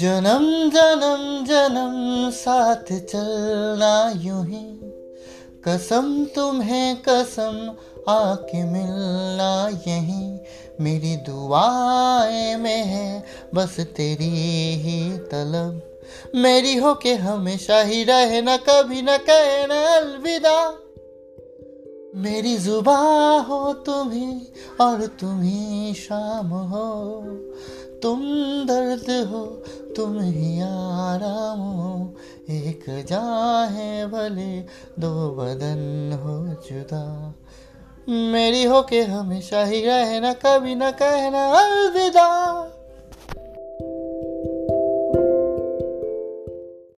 जन्म जन्म जन्म साथ चलना यूँ ही। कसम तुम्हें कसम आके मिलना यही। मेरी दुआएँ में है बस तेरी ही तलब। मेरी हो के हमेशा ही रहे ना कभी न कहना अलविदा। मेरी जुबा हो तुम्ही और तुम्ही शाम हो। तुम दर्द हो तुम ही आराम हो, एक जा है भले दो बदन हो जुदा। मेरी हो के हमेशा ही रहना, कभी ना कहना अलविदा।